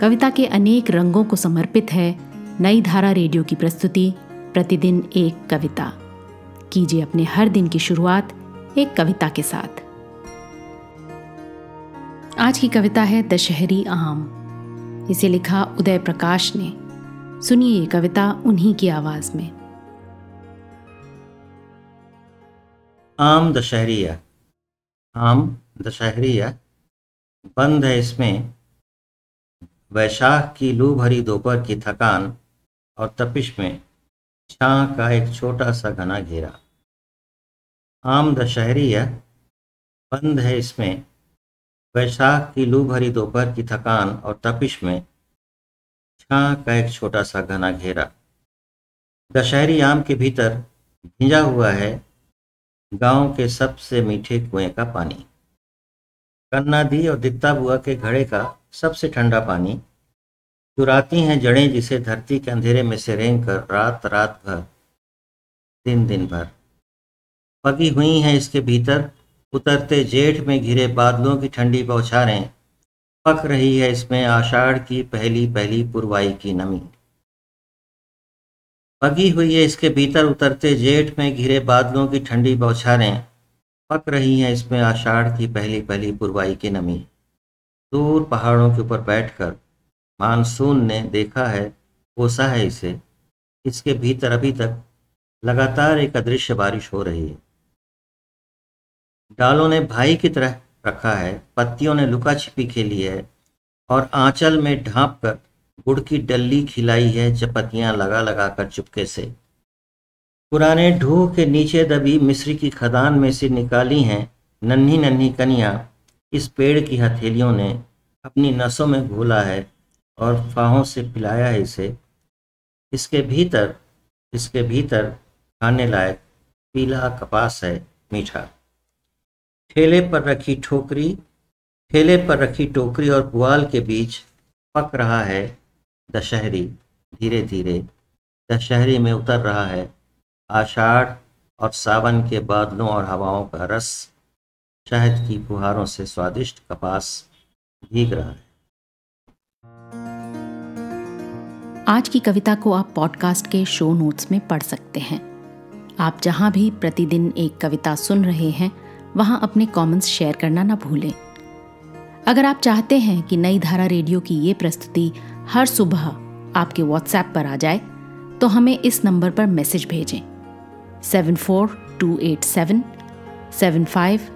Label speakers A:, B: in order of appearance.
A: कविता के अनेक रंगों को समर्पित है नई धारा रेडियो की प्रस्तुति, प्रतिदिन एक कविता। कीजिए अपने हर दिन की शुरुआत एक कविता के साथ। आज की कविता है दशहरी आम। इसे लिखा उदय प्रकाश ने। सुनिए ये कविता उन्हीं की आवाज़ में।
B: आम दशहरिया आम दशहरिया बंद है इसमें। वैशाख की लू भरी दोपहर की थकान और तपिश में छां का एक छोटा सा घना घेरा। आम दशहरी है, बंद है इसमें। वैशाख की लू भरी दोपहर की थकान और तपिश में छां का एक छोटा सा घना घेरा। दशहरी आम के भीतर भिंजा हुआ है गाँव के सबसे मीठे कुएँ का पानी। कन्ना दी और दित्ता बुआ के घड़े का सबसे ठंडा पानी। चुराती हैं जड़ें जिसे धरती के अंधेरे में से रेंग कर रात रात भर, दिन दिन भर। पगी हुई हैं इसके भीतर, उतरते जेठ में घिरे बादलों की ठंडी बौछारें। पक रही है इसमें आषाढ़ की पहली पहली पुरवाई की नमी। पगी हुई है इसके भीतर, उतरते जेठ में घिरे बादलों की ठंडी बौछारें। पक रही हैं इसमें आषाढ़ की पहली पहली पुरवाई की नमी। दूर पहाड़ों के ऊपर बैठकर मानसून ने देखा है, कोसा है इसे। इसके भीतर अभी तक लगातार एक अदृश्य बारिश हो रही है। डालों ने भाई की तरह रखा है, पत्तियों ने लुका छिपी खेली है और आंचल में ढांप कर गुड़ की डल्ली खिलाई है चपतियाँ लगा लगा कर चुपके से। पुराने ढूह के नीचे दबी मिस्री की खदान में से निकाली हैं नन्ही नन्ही कनियाँ। इस पेड़ की हथेलियों ने अपनी नसों में घोला है और फाहों से पिलाया है इसे। इसके भीतर इसके भीतर खाने लायक पीला कपास है, मीठा। ठेले पर रखी ठोकरी, ठेले पर रखी टोकरी और पुआल के बीच पक रहा है दशहरी। धीरे धीरे दशहरी में उतर रहा है आषाढ़ और सावन के बादलों और हवाओं का रस। शहद की फुहारों से स्वादिष्ट कपास भीग रहा है।
A: आज की कविता को आप पॉडकास्ट के शो नोट्स में पढ़ सकते हैं। आप जहाँ भी प्रतिदिन एक कविता सुन रहे हैं, वहाँ अपने कमेंट्स शेयर करना ना भूलें। अगर आप चाहते हैं कि नई धारा रेडियो की ये प्रस्तुति हर सुबह आपके व्हाट्सएप पर आ जाए तो हमें इस नंबर पर मैसेज भेजें। Seven four two eight seven seven five